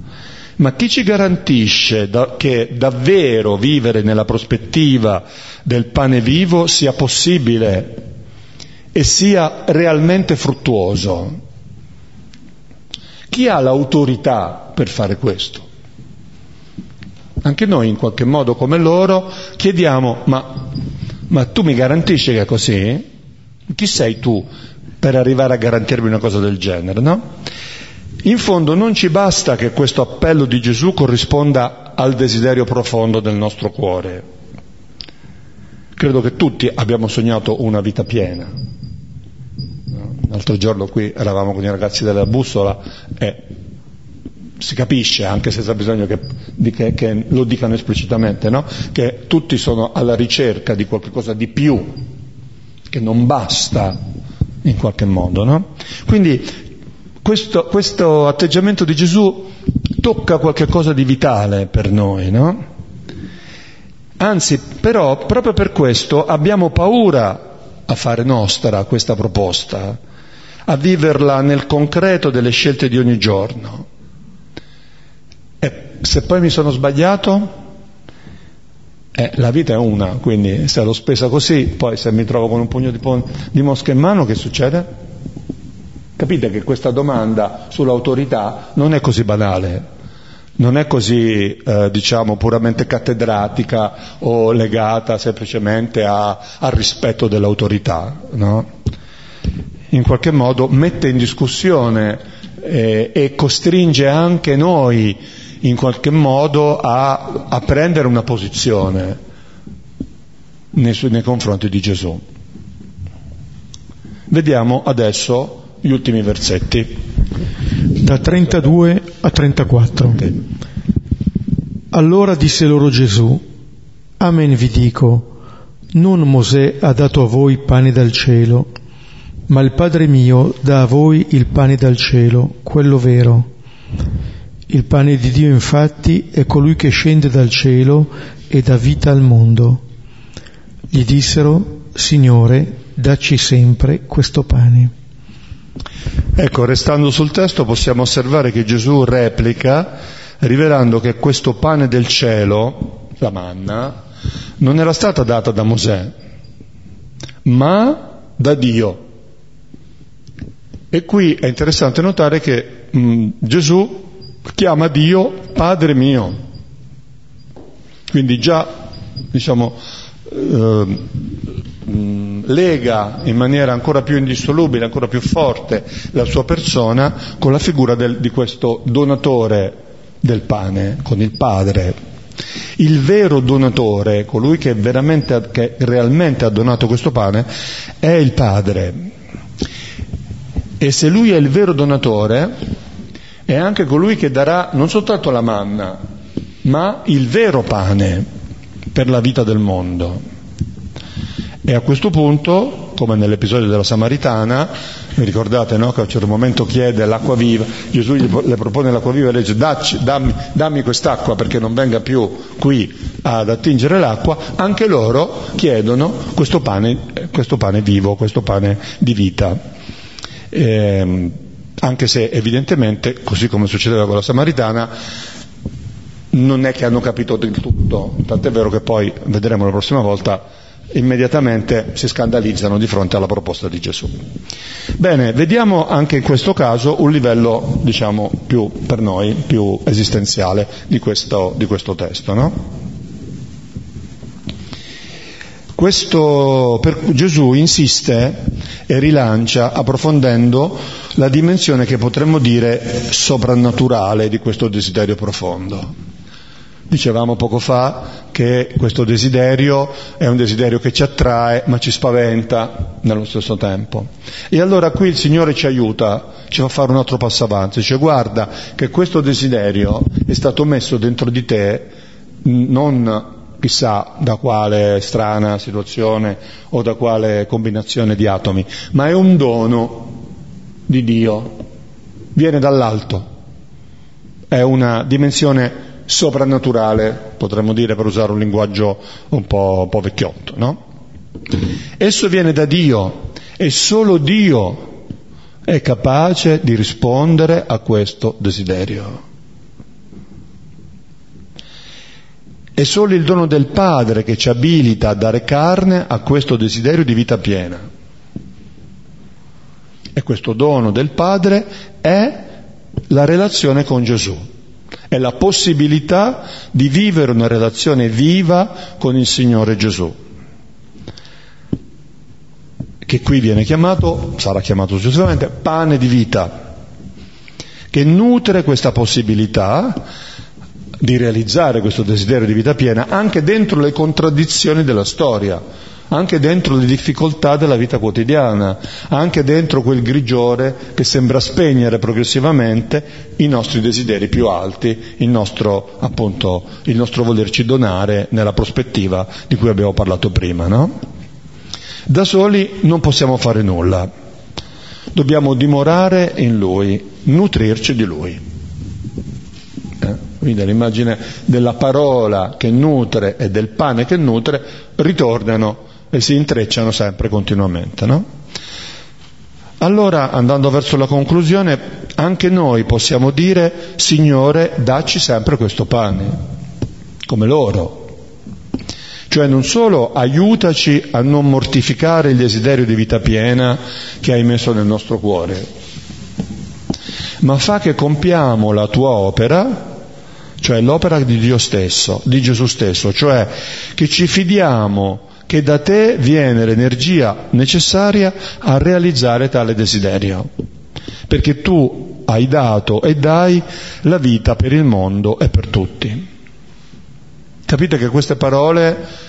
Ma chi ci garantisce da, che davvero vivere nella prospettiva del pane vivo sia possibile e sia realmente fruttuoso? Chi ha l'autorità per fare questo? Anche noi in qualche modo come loro chiediamo, ma, ma tu mi garantisci che è così? Chi sei tu per arrivare a garantirmi una cosa del genere, no? In fondo non ci basta che questo appello di Gesù corrisponda al desiderio profondo del nostro cuore. Credo che tutti abbiamo sognato una vita piena. L'altro giorno qui eravamo con i ragazzi della bussola e si capisce, anche senza bisogno che, che, che lo dicano esplicitamente, no? che tutti sono alla ricerca di qualcosa di più, che non basta in qualche modo. No? Quindi questo, questo atteggiamento di Gesù tocca qualcosa di vitale per noi, no? Anzi, però, proprio per questo abbiamo paura a fare nostra questa proposta, a viverla nel concreto delle scelte di ogni giorno. E se poi mi sono sbagliato, eh, la vita è una, quindi se l'ho spesa così, poi se mi trovo con un pugno di, pon- di mosche in mano, che succede? Capite che questa domanda sull'autorità non è così banale, non è così, eh, diciamo, puramente cattedratica o legata semplicemente a, al rispetto dell'autorità, no? In qualche modo mette in discussione eh, e costringe anche noi, in qualche modo, a, a prendere una posizione nei, nei confronti di Gesù. Vediamo adesso gli ultimi versetti. Da 32 a 34. Okay. Allora disse loro Gesù, Amen vi dico, non Mosè ha dato a voi pane dal cielo, ma il Padre mio dà a voi il pane dal cielo, quello vero. Il pane di Dio infatti è colui che scende dal cielo e dà vita al mondo. Gli dissero, Signore, dacci sempre questo pane. Ecco, restando sul testo possiamo osservare che Gesù replica rivelando che questo pane del cielo, la manna, non era stata data da Mosè, ma da Dio. E qui è interessante notare che mh, mm, Gesù chiama Dio Padre mio. Quindi già, diciamo, eh, lega in maniera ancora più indissolubile, ancora più forte la sua persona con la figura del, di questo donatore del pane, con il Padre. Il vero donatore, colui che, che realmente ha donato questo pane, è il Padre. E se lui è il vero donatore, è anche colui che darà non soltanto la manna, ma il vero pane per la vita del mondo. E a questo punto, come nell'episodio della Samaritana, vi ricordate no, che a un certo momento chiede l'acqua viva, Gesù le propone l'acqua viva e le dice Dacci, dammi, dammi quest'acqua perché non venga più qui ad attingere l'acqua, anche loro chiedono questo pane, questo pane vivo, questo pane di vita. Eh, anche se evidentemente, così come succedeva con la Samaritana, non è che hanno capito del tutto, tant'è vero che poi, vedremo la prossima volta, immediatamente si scandalizzano di fronte alla proposta di Gesù. Bene, vediamo anche in questo caso un livello, diciamo, più per noi, più esistenziale di questo, di questo testo, no? Questo, per, Gesù insiste e rilancia approfondendo la dimensione che potremmo dire soprannaturale di questo desiderio profondo. Dicevamo poco fa che questo desiderio è un desiderio che ci attrae ma ci spaventa nello stesso tempo. E allora qui il Signore ci aiuta, ci fa fare un altro passo avanti, dice guarda che questo desiderio è stato messo dentro di te non chissà da quale strana situazione o da quale combinazione di atomi, ma è un dono di Dio, viene dall'alto, è una dimensione soprannaturale, potremmo dire per usare un linguaggio un po', un po vecchiotto, no? Esso viene da Dio e solo Dio è capace di rispondere a questo desiderio. È solo il dono del Padre che ci abilita a dare carne a questo desiderio di vita piena. E questo dono del Padre è la relazione con Gesù. È la possibilità di vivere una relazione viva con il Signore Gesù, che qui viene chiamato, sarà chiamato successivamente, pane di vita, che nutre questa possibilità di realizzare questo desiderio di vita piena anche dentro le contraddizioni della storia, anche dentro le difficoltà della vita quotidiana, anche dentro quel grigiore che sembra spegnere progressivamente i nostri desideri più alti, il nostro, appunto, il nostro volerci donare nella prospettiva di cui abbiamo parlato prima. No? Da soli non possiamo fare nulla, dobbiamo dimorare in Lui, nutrirci di Lui. Quindi l'immagine della parola che nutre e del pane che nutre ritornano e si intrecciano sempre continuamente. No? Allora, andando verso la conclusione, anche noi possiamo dire, Signore, dacci sempre questo pane, come loro. Cioè non solo aiutaci a non mortificare il desiderio di vita piena che hai messo nel nostro cuore, ma fa che compiamo la tua opera cioè l'opera di Dio stesso, di Gesù stesso, cioè che ci fidiamo che da te viene l'energia necessaria a realizzare tale desiderio, perché tu hai dato e dai la vita per il mondo e per tutti. Capite che queste parole,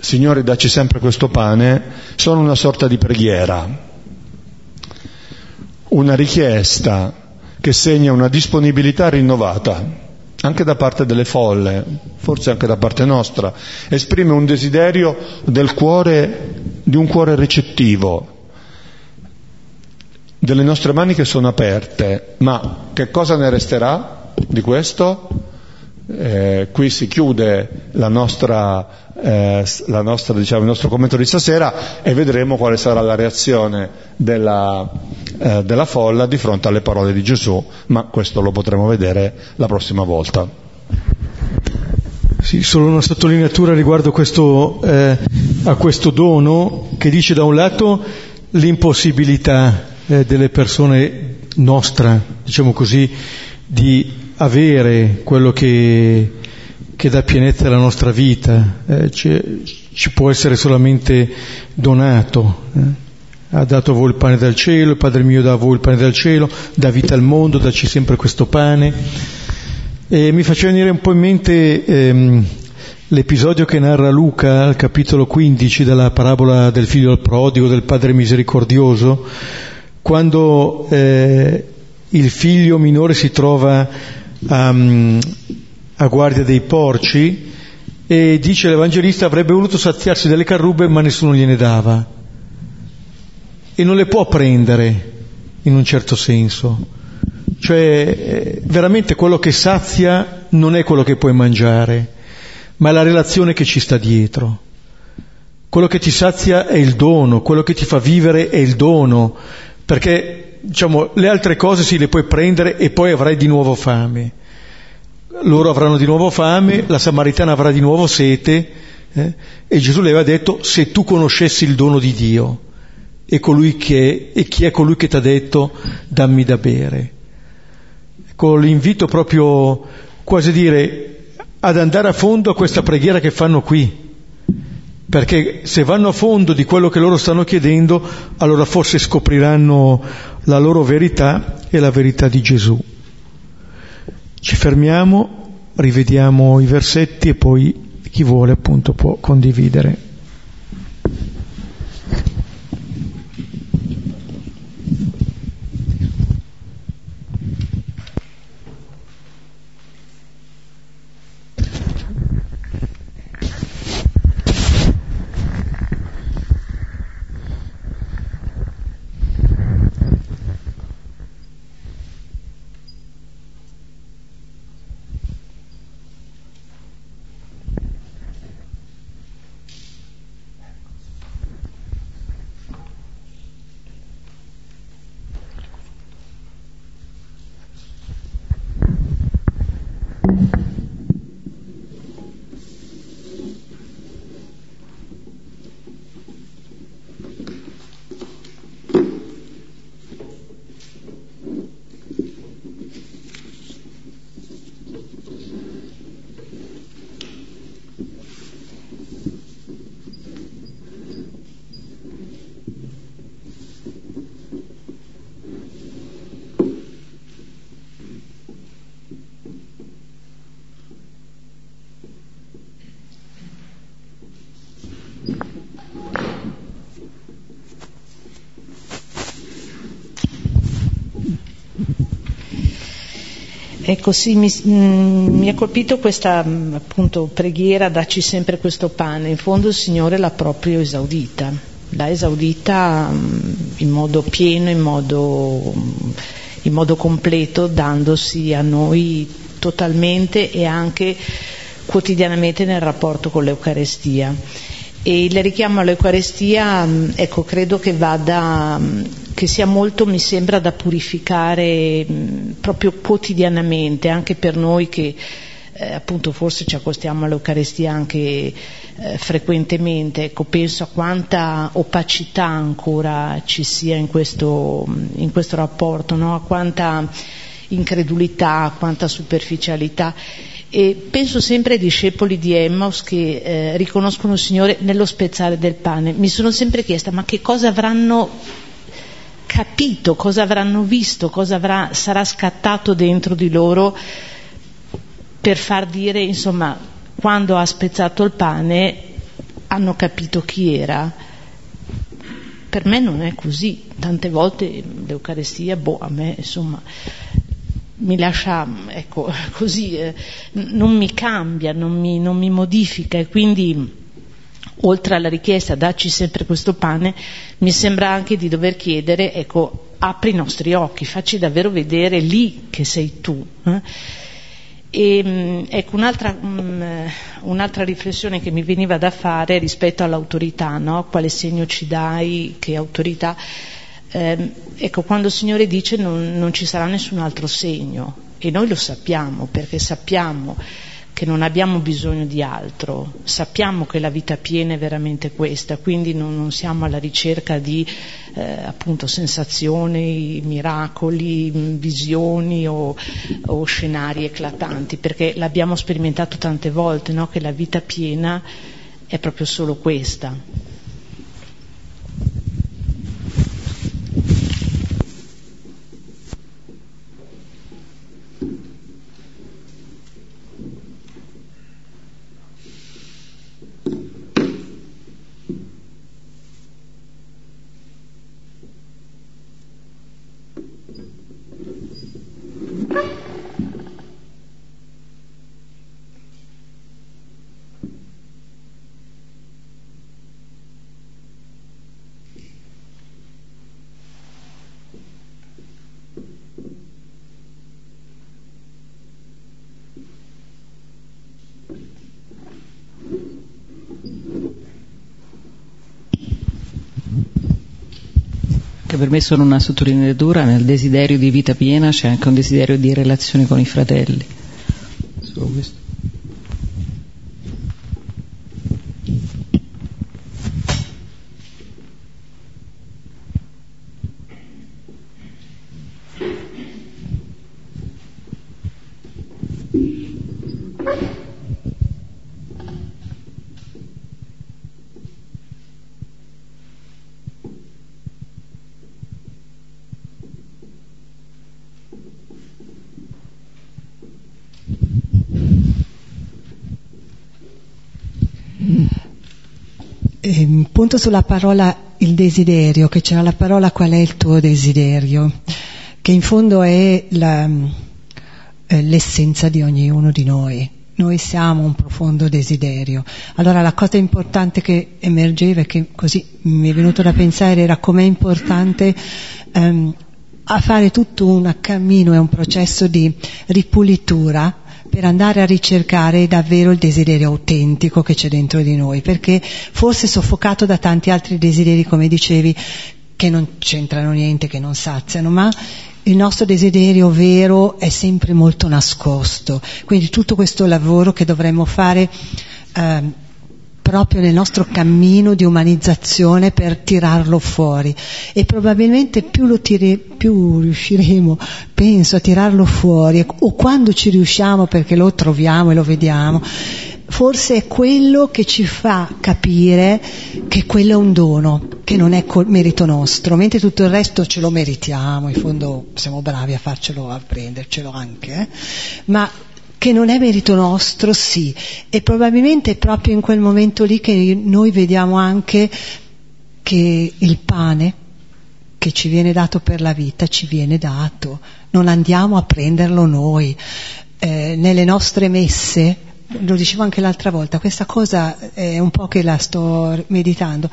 Signore dacci sempre questo pane, sono una sorta di preghiera, una richiesta che segna una disponibilità rinnovata anche da parte delle folle, forse anche da parte nostra, esprime un desiderio del cuore, di un cuore recettivo, delle nostre mani che sono aperte, ma che cosa ne resterà di questo? Eh, qui si chiude nostra, eh, nostra, diciamo, il nostro commento di stasera e vedremo quale sarà la reazione della, eh, della folla di fronte alle parole di Gesù, ma questo lo potremo vedere la prossima volta. Sì, solo una sottolineatura riguardo questo, eh, a questo dono che dice da un lato l'impossibilità eh, delle persone nostra, diciamo così, di avere quello che, che dà pienezza alla nostra vita, eh, ci, ci, può essere solamente donato. Eh. Ha dato a voi il pane dal cielo, il Padre mio dà a voi il pane dal cielo, dà vita al mondo, dacci sempre questo pane. E mi faceva venire un po' in mente ehm, l'episodio che narra Luca al capitolo 15 della parabola del figlio al prodigo, del Padre misericordioso, quando eh, il figlio minore si trova a, a guardia dei porci e dice l'Evangelista avrebbe voluto saziarsi delle carrube ma nessuno gliene dava e non le può prendere in un certo senso. Cioè eh, veramente quello che sazia non è quello che puoi mangiare, ma è la relazione che ci sta dietro. Quello che ti sazia è il dono, quello che ti fa vivere è il dono, perché diciamo, le altre cose si le puoi prendere e poi avrai di nuovo fame. Loro avranno di nuovo fame, la Samaritana avrà di nuovo sete, eh? e Gesù le aveva detto, se tu conoscessi il dono di Dio, e, che, e chi è colui che ti ha detto, dammi da bere. Ecco, l'invito proprio, quasi dire, ad andare a fondo a questa preghiera che fanno qui, perché se vanno a fondo di quello che loro stanno chiedendo, allora forse scopriranno la loro verità e la verità di Gesù. Ci fermiamo, rivediamo i versetti e poi chi vuole appunto può condividere. Ecco sì, mi, mh, mm, mi, ha colpito questa mm, appunto preghiera, dacci sempre questo pane, in fondo il Signore l'ha proprio esaudita, l'ha esaudita mh, in modo pieno, in modo, in modo completo, dandosi a noi totalmente e anche quotidianamente nel rapporto con l'Eucarestia. E il richiamo all'Eucarestia, mm, ecco, credo che vada, mm, che sia molto, mi sembra, da purificare proprio quotidianamente, anche per noi che eh, appunto forse ci accostiamo all'Eucarestia anche eh, frequentemente, ecco, penso a quanta opacità ancora ci sia in questo, in questo rapporto, no? a quanta incredulità, a quanta superficialità e penso sempre ai discepoli di Emmaus che eh, riconoscono il Signore nello spezzare del pane. Mi sono sempre chiesta ma che cosa avranno capito, cosa avranno visto, cosa avrà, sarà scattato dentro di loro per far dire, insomma, quando ha spezzato il pane hanno capito chi era. Per me non è così, tante volte l'Eucarestia, boh, a me insomma mi lascia ecco, così, eh, non mi cambia, non mi, non mi, modifica e quindi oltre alla richiesta dacci sempre questo pane, mi sembra anche di dover chiedere, ecco, apri i nostri occhi, facci davvero vedere lì che sei tu. Eh? E, mm, ecco, un'altra, um, un'altra, riflessione che mi veniva da fare rispetto all'autorità, no? quale segno ci dai, che autorità eh, ecco, quando il Signore dice non, non ci sarà nessun altro segno, e noi lo sappiamo perché sappiamo che non abbiamo bisogno di altro, sappiamo che la vita piena è veramente questa, quindi non, non siamo alla ricerca di eh, appunto sensazioni, miracoli, visioni o, o, scenari eclatanti, perché l'abbiamo sperimentato tante volte, no? che la vita piena è proprio solo questa. Per me sono una sottolineatura, nel desiderio di vita piena c'è anche un desiderio di relazione con i fratelli. Solo questo. Punto sulla parola il desiderio, che c'era la parola qual è il tuo desiderio, che in fondo è la, eh, l'essenza di ognuno di noi. Noi siamo un profondo desiderio. Allora la cosa importante che emergeva e che così mi è venuto da pensare era com'è importante ehm, a fare tutto un cammino e un processo di ripulitura per andare a ricercare davvero il desiderio autentico che c'è dentro di noi, perché forse soffocato da tanti altri desideri, come dicevi, che non c'entrano niente, che non saziano, ma il nostro desiderio vero è sempre molto nascosto. Quindi tutto questo lavoro che dovremmo fare eh, proprio nel nostro cammino di umanizzazione per tirarlo fuori. E probabilmente più, lo tiri, più riusciremo, penso, a tirarlo fuori. O quando ci riusciamo perché lo troviamo e lo vediamo, forse è quello che ci fa capire che quello è un dono, che non è col merito nostro, mentre tutto il resto ce lo meritiamo, in fondo siamo bravi a farcelo, a prendercelo anche, eh? ma che non è merito nostro, sì, e probabilmente è proprio in quel momento lì che noi vediamo anche che il pane che ci viene dato per la vita ci viene dato, non andiamo a prenderlo noi. Eh, nelle nostre messe, lo dicevo anche l'altra volta, questa cosa è un po' che la sto meditando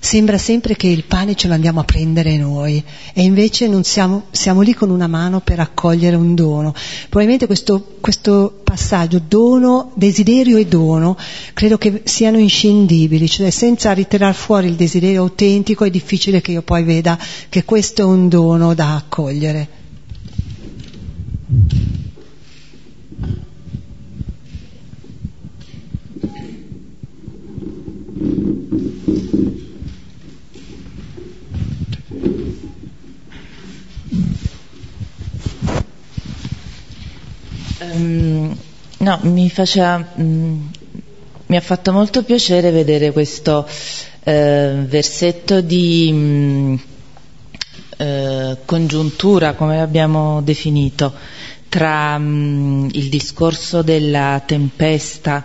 Sembra sempre che il pane ce lo andiamo a prendere noi e invece siamo, siamo lì con una mano per accogliere un dono. Probabilmente questo, questo passaggio dono, desiderio e dono credo che siano inscindibili, cioè senza ritirar fuori il desiderio autentico è difficile che io poi veda che questo è un dono da accogliere. Um, no, mi, faceva, um, mi ha fatto molto piacere vedere questo uh, versetto di um, uh, congiuntura, come l'abbiamo definito, tra il discorso della tempesta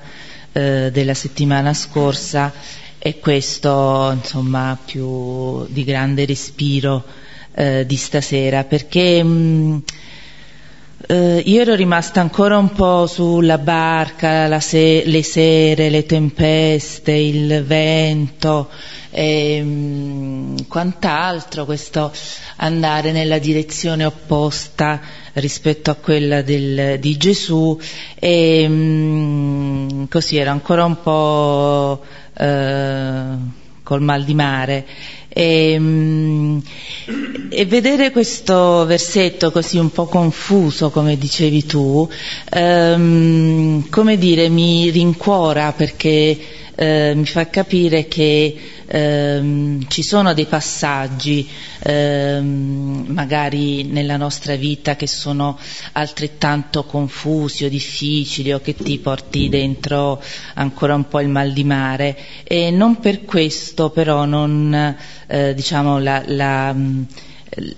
uh, della settimana scorsa e questo, insomma, più di grande respiro di stasera, perché Uh, io ero rimasta ancora un po' sulla barca, se- le sere, le tempeste, il vento e um, quant'altro, questo andare nella direzione opposta rispetto a quella del, di Gesù. E um, così ero ancora un po' uh, col mal di mare e, mm, e, vedere questo versetto così un po' confuso, come dicevi tu, ehm, come dire, mi rincuora perché eh, mi fa capire che ehm, ci sono dei passaggi ehm, magari nella nostra vita che sono altrettanto confusi o difficili o che ti porti dentro ancora un po' il mal di mare. E non per questo però non, eh, diciamo, la, la,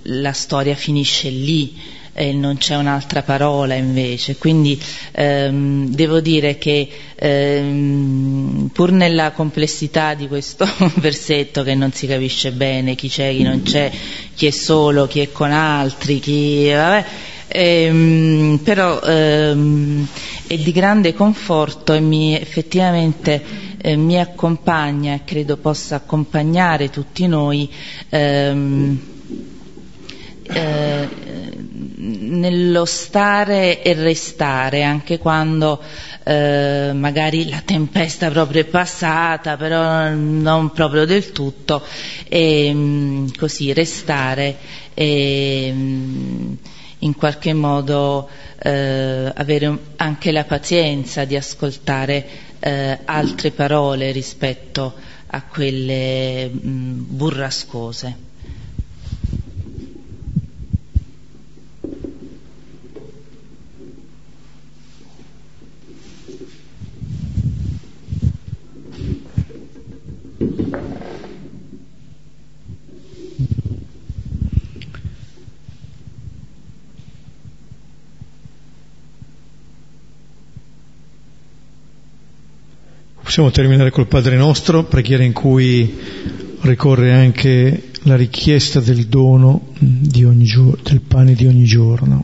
la storia finisce lì e non c'è un'altra parola invece. Quindi ehm, devo dire che ehm, pur nella complessità di questo versetto che non si capisce bene chi c'è, chi non c'è, chi è solo, chi è con altri, chi... Vabbè, ehm, però ehm, è di grande conforto e mi, effettivamente eh, mi accompagna e credo possa accompagnare tutti noi ehm, eh, nello stare e restare, anche quando eh, magari la tempesta proprio è passata, però non proprio del tutto, e mm, così restare e mm, in qualche modo eh, avere anche la pazienza di ascoltare eh, altre parole rispetto a quelle mh, mm, burrascose. Possiamo terminare col Padre nostro, preghiera in cui ricorre anche la richiesta del dono giorno, del pane di ogni giorno.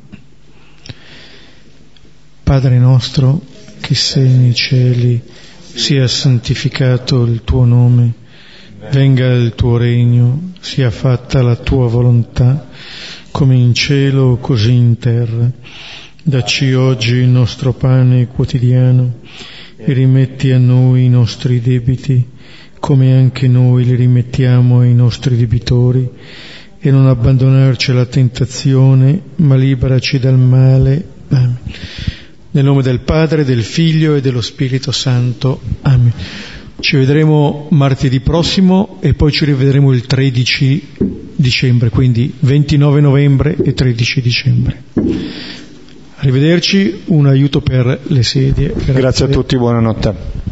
Padre nostro che sei nei cieli, sia santificato il tuo nome, venga il tuo regno, sia fatta la tua volontà, come in cielo così in terra. Dacci oggi il nostro pane quotidiano e rimetti a noi i nostri debiti, come anche noi li rimettiamo ai nostri debitori, e non abbandonarci alla tentazione, ma liberaci dal male. Amen. Nel nome del Padre, del Figlio e dello Spirito Santo. Amen. Ci vedremo martedì prossimo e poi ci rivedremo il 13 dicembre, quindi 29 novembre e 13 dicembre. Arrivederci, un aiuto per le sedie. Grazie, Grazie a tutti, buonanotte.